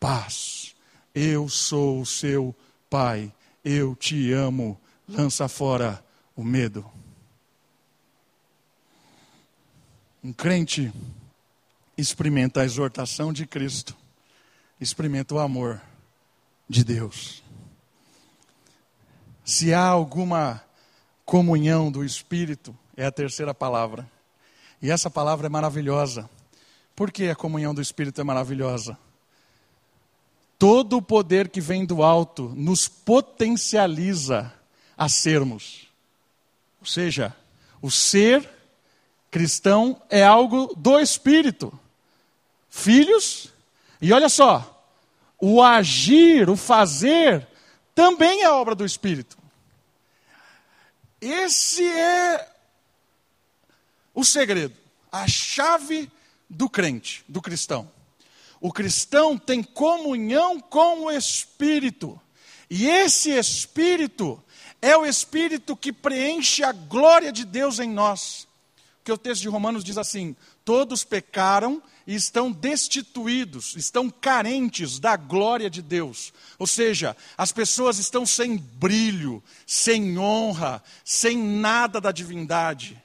Speaker 1: paz. Eu sou o seu pai. Eu te amo. Lança fora o medo. Um crente experimenta a exortação de Cristo, experimenta o amor de Deus. Se há alguma comunhão do Espírito, é a terceira palavra. E essa palavra é maravilhosa. Por que a comunhão do Espírito é maravilhosa? Todo o poder que vem do alto nos potencializa a sermos. Ou seja, o ser cristão é algo do Espírito. Filhos, e olha só, o agir, o fazer, também é obra do Espírito. Esse é o segredo, a chave do crente, do cristão. O cristão tem comunhão com o Espírito. E esse Espírito é o Espírito que preenche a glória de Deus em nós. Porque o texto de Romanos diz assim: todos pecaram e estão destituídos, estão carentes da glória de Deus. Ou seja, as pessoas estão sem brilho, sem honra, sem nada da divindade.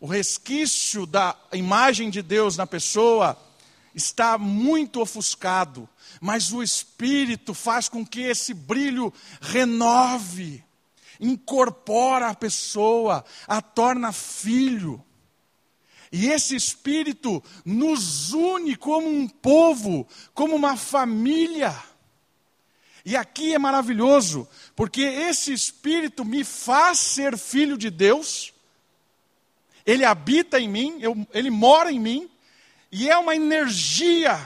Speaker 1: O resquício da imagem de Deus na pessoa está muito ofuscado, mas o Espírito faz com que esse brilho renove, incorpora a pessoa, a torna filho. E esse Espírito nos une como um povo, como uma família. E aqui é maravilhoso, porque esse Espírito me faz ser filho de Deus, ele habita em mim, eu, ele mora em mim, e é uma energia.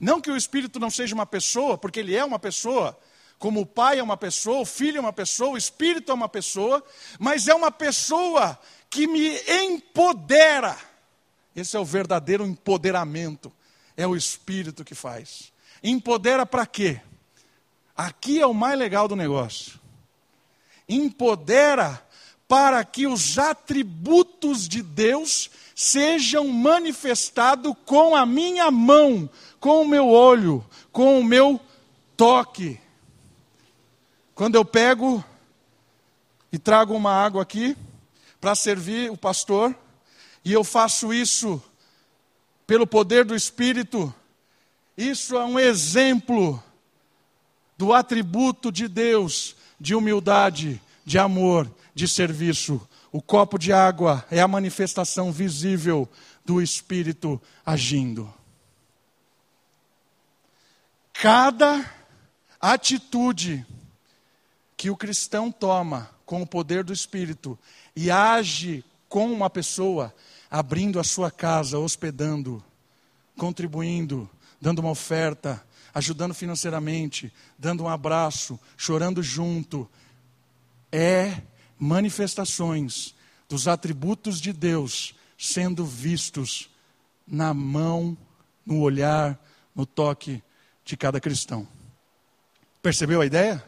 Speaker 1: Não que o Espírito não seja uma pessoa, porque ele é uma pessoa, como o Pai é uma pessoa, o Filho é uma pessoa, o Espírito é uma pessoa, mas é uma pessoa que me empodera. Esse é o verdadeiro empoderamento. É o Espírito que faz. Empodera para quê? Aqui é o mais legal do negócio. Empodera para que os atributos de Deus sejam manifestados com a minha mão, com o meu olho, com o meu toque. Quando eu pego e trago uma água aqui para servir o pastor, e eu faço isso pelo poder do Espírito, isso é um exemplo do atributo de Deus de humildade, de amor de serviço. O copo de água é a manifestação visível do Espírito agindo. Cada atitude que o cristão toma com o poder do Espírito e age com uma pessoa, abrindo a sua casa, hospedando, contribuindo, dando uma oferta, ajudando financeiramente, dando um abraço, chorando junto, é manifestações dos atributos de Deus sendo vistos na mão, no olhar, no toque de cada cristão. Percebeu a ideia?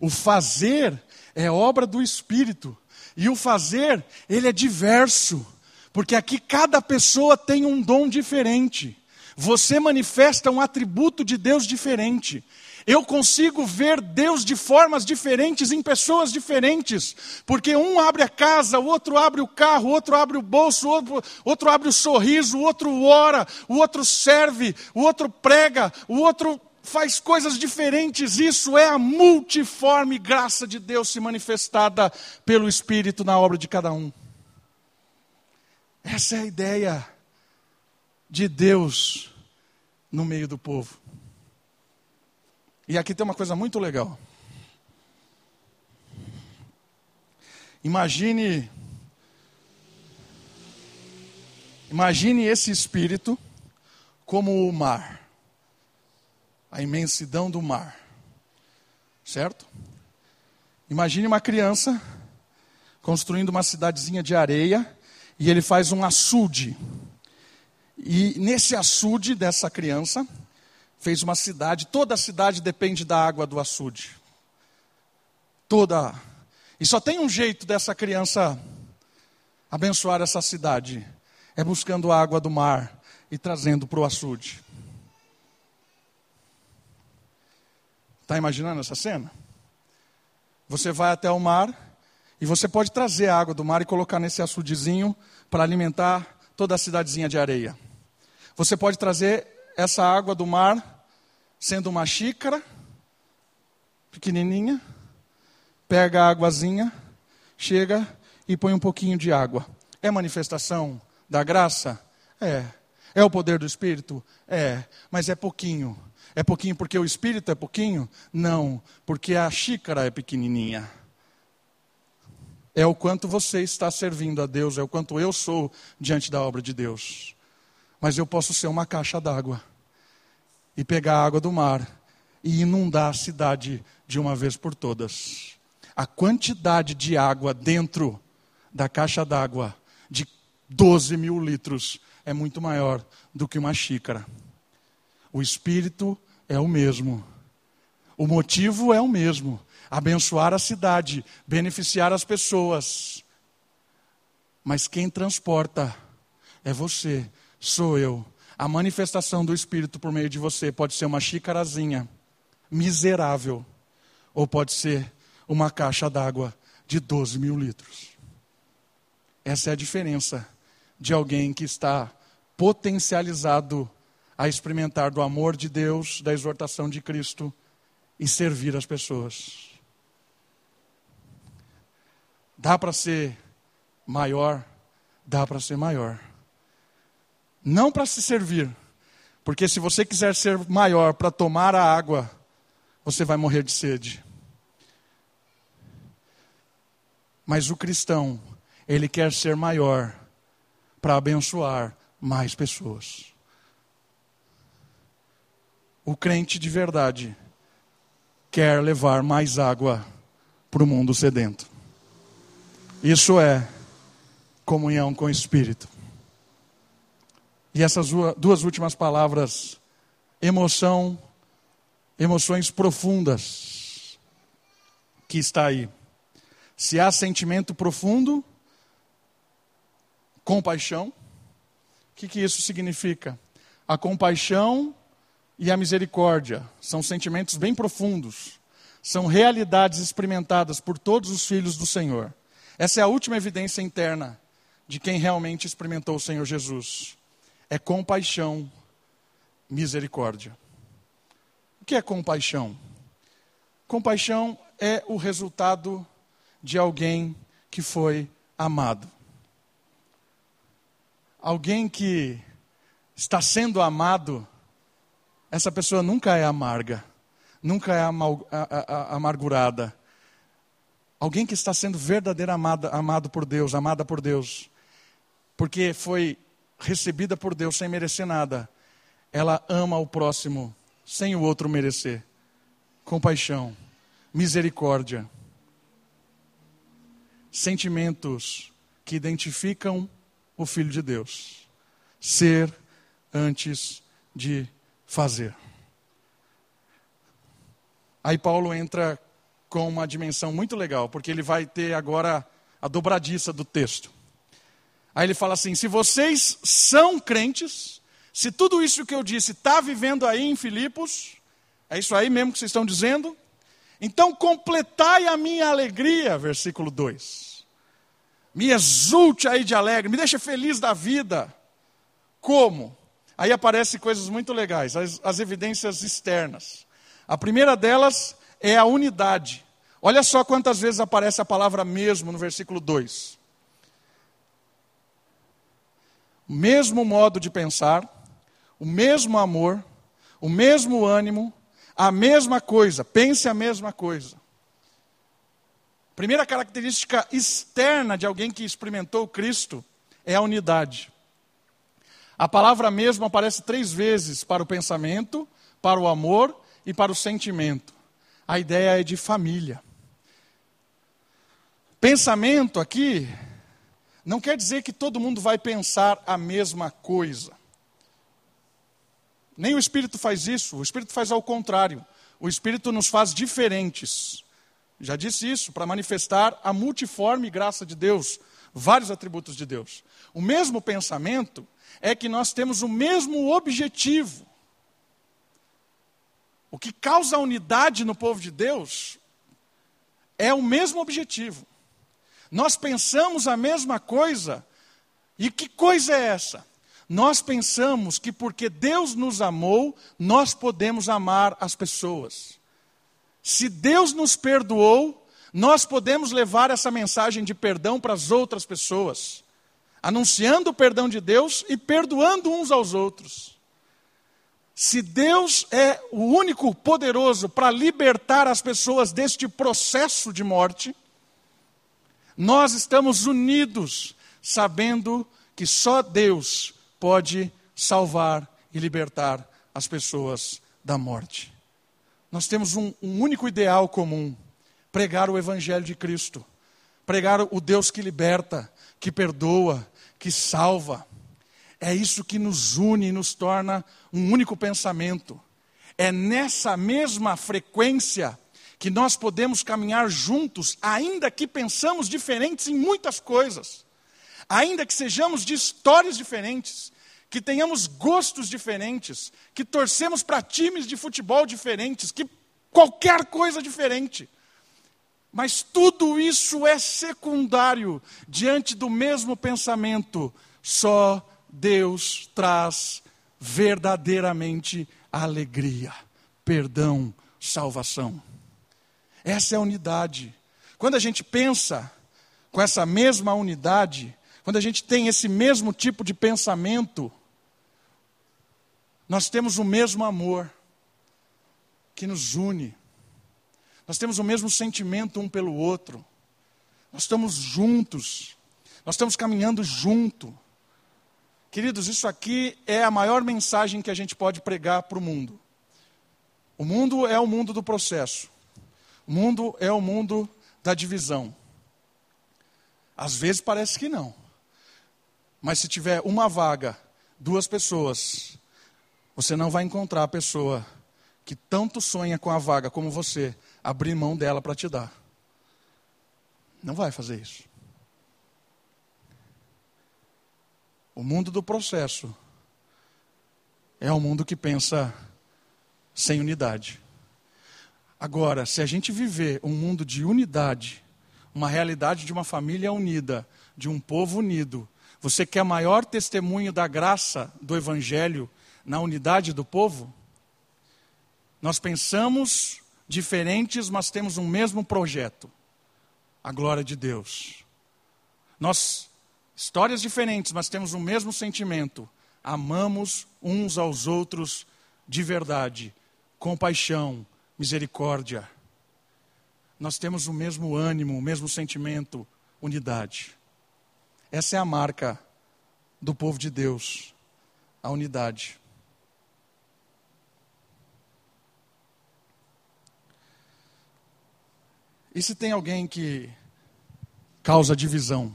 Speaker 1: O fazer é obra do Espírito. E o fazer, ele é diverso. Porque aqui cada pessoa tem um dom diferente. Você manifesta um atributo de Deus diferente. Eu consigo ver Deus de formas diferentes em pessoas diferentes, porque um abre a casa, o outro abre o carro, o outro abre o bolso, o outro, outro abre o sorriso, o outro ora, o outro serve, o outro prega, o outro faz coisas diferentes. Isso é a multiforme graça de Deus se manifestada pelo Espírito na obra de cada um. Essa é a ideia de Deus no meio do povo. E aqui tem uma coisa muito legal. Imagine Imagine esse espírito como o mar. A imensidão do mar. Certo? Imagine uma criança construindo uma cidadezinha de areia e ele faz um açude. E nesse açude dessa criança, fez uma cidade, toda a cidade depende da água do açude. Toda. E só tem um jeito dessa criança abençoar essa cidade: é buscando a água do mar e trazendo para o açude. Está imaginando essa cena? Você vai até o mar e você pode trazer a água do mar e colocar nesse açudezinho para alimentar toda a cidadezinha de areia. Você pode trazer essa água do mar sendo uma xícara pequenininha, pega a águazinha, chega e põe um pouquinho de água. É manifestação da graça? É. É o poder do Espírito? É. Mas é pouquinho. É pouquinho porque o espírito é pouquinho? Não, porque a xícara é pequenininha. É o quanto você está servindo a Deus, é o quanto eu sou diante da obra de Deus. Mas eu posso ser uma caixa d'água e pegar a água do mar e inundar a cidade de uma vez por todas. A quantidade de água dentro da caixa d'água de 12 mil litros é muito maior do que uma xícara. O Espírito é o mesmo. O motivo é o mesmo: abençoar a cidade, beneficiar as pessoas. Mas quem transporta é você, sou eu. A manifestação do Espírito por meio de você pode ser uma xícarazinha miserável, ou pode ser uma caixa d'água de 12 mil litros. Essa é a diferença de alguém que está potencializado a experimentar do amor de Deus, da exortação de Cristo e servir as pessoas. Dá para ser maior? Dá para ser maior. Não para se servir, porque se você quiser ser maior para tomar a água, você vai morrer de sede. Mas o cristão, ele quer ser maior para abençoar mais pessoas o crente de verdade quer levar mais água para o mundo sedento. Isso é comunhão com o Espírito. E essas duas últimas palavras, emoção, emoções profundas, que está aí. Se há sentimento profundo, compaixão, o que, que isso significa? A compaixão e a misericórdia são sentimentos bem profundos, são realidades experimentadas por todos os filhos do Senhor. Essa é a última evidência interna de quem realmente experimentou o Senhor Jesus. É compaixão, misericórdia. O que é compaixão? Compaixão é o resultado de alguém que foi amado. Alguém que está sendo amado essa pessoa nunca é amarga, nunca é amargurada. Alguém que está sendo verdadeiramente amado por Deus, amada por Deus, porque foi recebida por Deus sem merecer nada. Ela ama o próximo sem o outro merecer. Compaixão, misericórdia. Sentimentos que identificam o Filho de Deus. Ser antes de fazer. Aí Paulo entra com uma dimensão muito legal, porque ele vai ter agora a dobradiça do texto. Aí ele fala assim: se vocês são crentes, se tudo isso que eu disse está vivendo aí em Filipos, é isso aí mesmo que vocês estão dizendo? Então completai a minha alegria, versículo 2. Me exulte aí de alegre, me deixe feliz da vida. Como? Aí aparecem coisas muito legais, as, as evidências externas. A primeira delas é a unidade. Olha só quantas vezes aparece a palavra mesmo no versículo 2. O mesmo modo de pensar, o mesmo amor, o mesmo ânimo, a mesma coisa, pense a mesma coisa. Primeira característica externa de alguém que experimentou Cristo é a unidade. A palavra mesmo aparece três vezes para o pensamento, para o amor e para o sentimento. A ideia é de família. Pensamento aqui não quer dizer que todo mundo vai pensar a mesma coisa. Nem o Espírito faz isso, o Espírito faz ao contrário. O Espírito nos faz diferentes. Já disse isso, para manifestar a multiforme graça de Deus, vários atributos de Deus. O mesmo pensamento é que nós temos o mesmo objetivo. O que causa unidade no povo de Deus é o mesmo objetivo. Nós pensamos a mesma coisa. E que coisa é essa? Nós pensamos que porque Deus nos amou, nós podemos amar as pessoas. Se Deus nos perdoou, nós podemos levar essa mensagem de perdão para as outras pessoas, anunciando o perdão de Deus e perdoando uns aos outros. Se Deus é o único poderoso para libertar as pessoas deste processo de morte, nós estamos unidos, sabendo que só Deus pode salvar e libertar as pessoas da morte. Nós temos um, um único ideal comum: pregar o Evangelho de Cristo, pregar o Deus que liberta, que perdoa, que salva. É isso que nos une e nos torna um único pensamento. É nessa mesma frequência que nós podemos caminhar juntos, ainda que pensamos diferentes em muitas coisas, ainda que sejamos de histórias diferentes, que tenhamos gostos diferentes, que torcemos para times de futebol diferentes, que qualquer coisa diferente. Mas tudo isso é secundário diante do mesmo pensamento. Só Deus traz verdadeiramente alegria, perdão, salvação. Essa é a unidade. Quando a gente pensa com essa mesma unidade, quando a gente tem esse mesmo tipo de pensamento, nós temos o mesmo amor que nos une. Nós temos o mesmo sentimento um pelo outro. Nós estamos juntos. Nós estamos caminhando junto. Queridos, isso aqui é a maior mensagem que a gente pode pregar para o mundo. O mundo é o mundo do processo. O mundo é o mundo da divisão. Às vezes parece que não. Mas se tiver uma vaga, duas pessoas, você não vai encontrar a pessoa que tanto sonha com a vaga como você, abrir mão dela para te dar. Não vai fazer isso. O mundo do processo é um mundo que pensa sem unidade. Agora, se a gente viver um mundo de unidade, uma realidade de uma família unida, de um povo unido, você quer maior testemunho da graça do Evangelho na unidade do povo? Nós pensamos diferentes, mas temos um mesmo projeto: a glória de Deus. Nós, histórias diferentes, mas temos o mesmo sentimento: amamos uns aos outros de verdade, com paixão misericórdia. Nós temos o mesmo ânimo, o mesmo sentimento, unidade. Essa é a marca do povo de Deus, a unidade. E se tem alguém que causa divisão?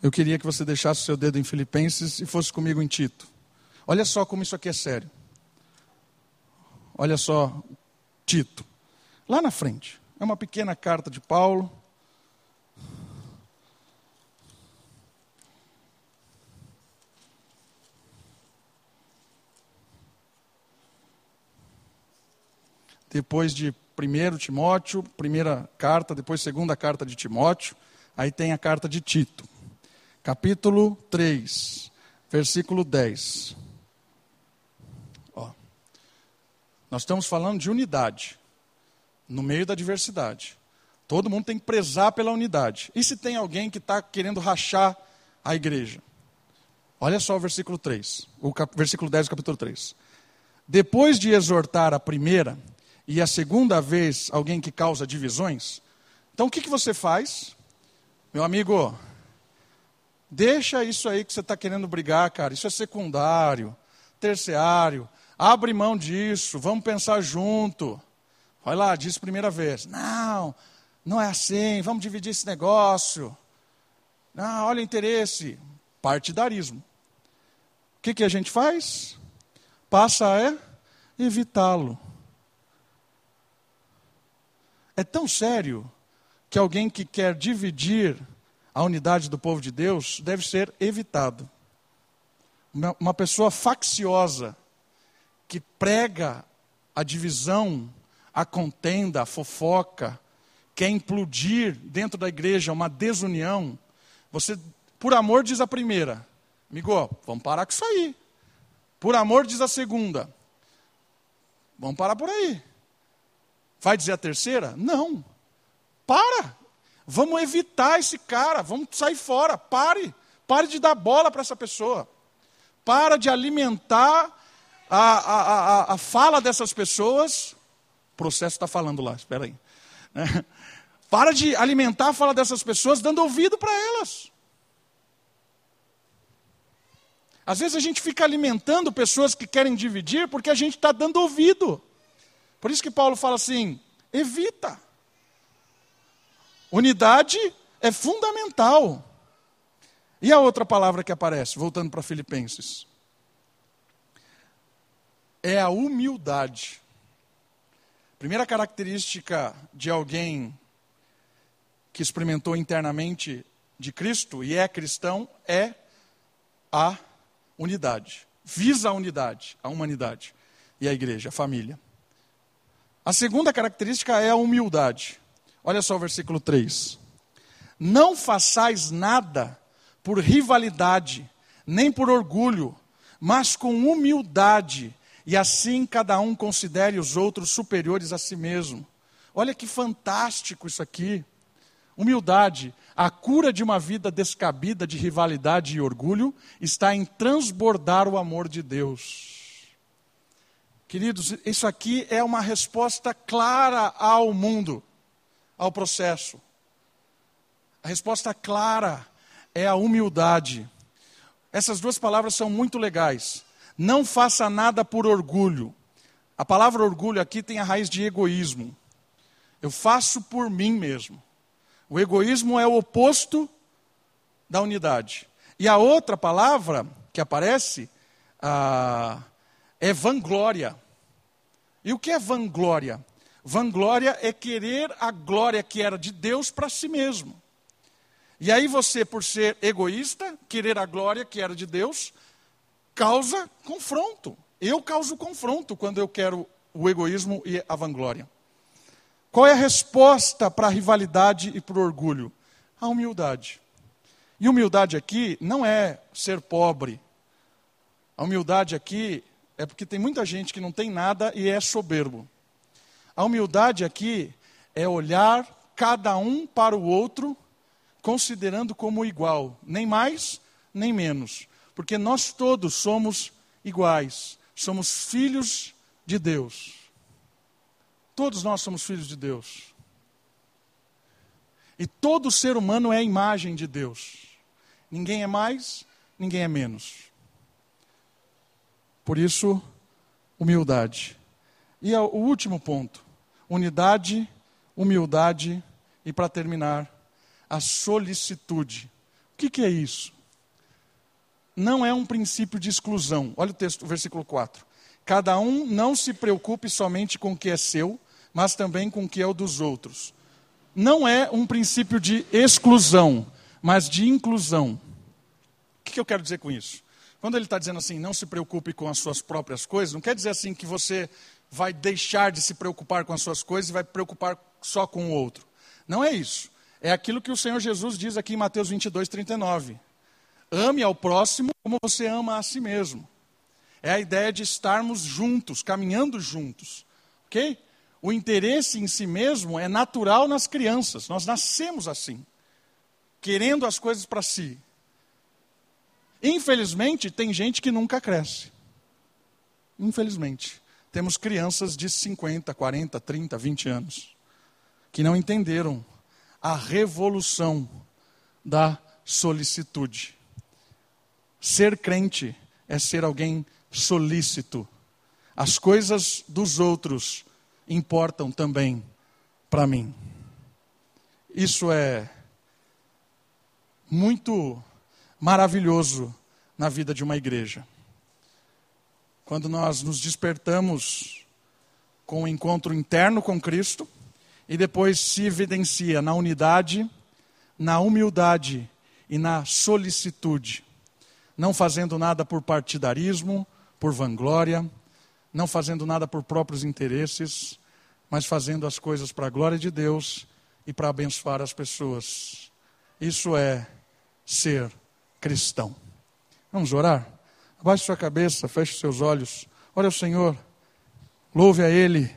Speaker 1: Eu queria que você deixasse o seu dedo em Filipenses e fosse comigo em Tito. Olha só como isso aqui é sério. Olha só, Tito. Lá na frente, é uma pequena carta de Paulo. Depois de 1 Timóteo, primeira carta, depois segunda carta de Timóteo, aí tem a carta de Tito. Capítulo 3, versículo 10. Nós estamos falando de unidade, no meio da diversidade. Todo mundo tem que prezar pela unidade. E se tem alguém que está querendo rachar a igreja? Olha só o versículo 3, o cap, versículo 10 do capítulo 3. Depois de exortar a primeira e a segunda vez alguém que causa divisões, então o que, que você faz? Meu amigo, deixa isso aí que você está querendo brigar, cara. Isso é secundário, terciário. Abre mão disso, vamos pensar junto. Vai lá, diz primeira vez. Não, Não é assim, vamos dividir esse negócio. Ah, olha o interesse. Partidarismo. O que, que a gente faz? Passa a evitá-lo. É tão sério que alguém que quer dividir a unidade do povo de Deus deve ser evitado. Uma pessoa facciosa que prega a divisão, a contenda, a fofoca, quer implodir dentro da igreja uma desunião, você, por amor, diz a primeira: amigo, vamos parar com isso aí. Por amor, diz a segunda: vamos parar por aí. Vai dizer a terceira? Não. Para. Vamos evitar esse cara. Vamos sair fora. Pare. Pare de dar bola para essa pessoa. Para de alimentar a, a, a, fala dessas pessoas. O processo está falando lá, espera aí. Para de alimentar a fala dessas pessoas dando ouvido para elas. Às vezes a gente fica alimentando pessoas que querem dividir porque a gente está dando ouvido. Por isso que Paulo fala assim: evita. Unidade é fundamental. E a outra palavra que aparece, voltando para Filipenses, é a humildade. Primeira característica de alguém que experimentou internamente de Cristo e é cristão é a unidade. Visa a unidade, a humanidade e a igreja, a família. A segunda característica é a humildade. Olha só o versículo 3. Não façais nada por rivalidade, nem por orgulho, mas com humildade, e assim cada um considere os outros superiores a si mesmo. Olha que fantástico isso aqui. Humildade, a cura de uma vida descabida de rivalidade e orgulho está em transbordar o amor de Deus. Queridos, isso aqui é uma resposta clara ao mundo, ao processo. A resposta clara é a humildade. Essas duas palavras são muito legais. Não faça nada por orgulho. A palavra orgulho aqui tem a raiz de egoísmo. Eu faço por mim mesmo. O egoísmo é o oposto da unidade. E a outra palavra que aparece ah, é vanglória. E o que é vanglória? Vanglória é querer a glória que era de Deus para si mesmo. E aí você, por ser egoísta, querer a glória que era de Deus, causa confronto. Eu causo confronto quando eu quero o egoísmo e a vanglória. Qual é a resposta para a rivalidade e para o orgulho? A humildade. E humildade aqui não é ser pobre. A humildade aqui é porque tem muita gente que não tem nada e é soberbo. A humildade aqui é olhar cada um para o outro, considerando como igual, nem mais, nem menos. Porque nós todos somos iguais, somos filhos de Deus. Todos nós somos filhos de Deus. E todo ser humano é a imagem de Deus. Ninguém é mais, ninguém é menos. Por isso, humildade. E o último ponto: unidade, humildade e, para terminar, a solicitude. O que, que é isso? Não é um princípio de exclusão. Olha o texto, o versículo 4. Cada um não se preocupe somente com o que é seu, mas também com o que é o dos outros. Não é um princípio de exclusão, mas de inclusão. O que eu quero dizer com isso? Quando ele está dizendo assim, não se preocupe com as suas próprias coisas, não quer dizer assim que você vai deixar de se preocupar com as suas coisas e vai preocupar só com o outro. Não é isso. É aquilo que o Senhor Jesus diz aqui em Mateus 22, 39. Ame ao próximo como você ama a si mesmo. É a ideia de estarmos juntos, caminhando juntos. Ok? O interesse em si mesmo é natural nas crianças. Nós nascemos assim, querendo as coisas para si. Infelizmente, tem gente que nunca cresce. Infelizmente. Temos crianças de 50, 40, 30, 20 anos que não entenderam a revolução da solicitude. Ser crente é ser alguém solícito. As coisas dos outros importam também para mim. isso é muito maravilhoso na vida de uma igreja. Quando nós nos despertamos com o encontro interno com Cristo e depois se evidencia na unidade, na humildade e na solicitude, não fazendo nada por partidarismo, por vanglória, não fazendo nada por próprios interesses, mas fazendo as coisas para a glória de Deus e para abençoar as pessoas. Isso é ser cristão. Vamos orar? Abaixe sua cabeça, feche seus olhos. Olha o Senhor, louve a Ele.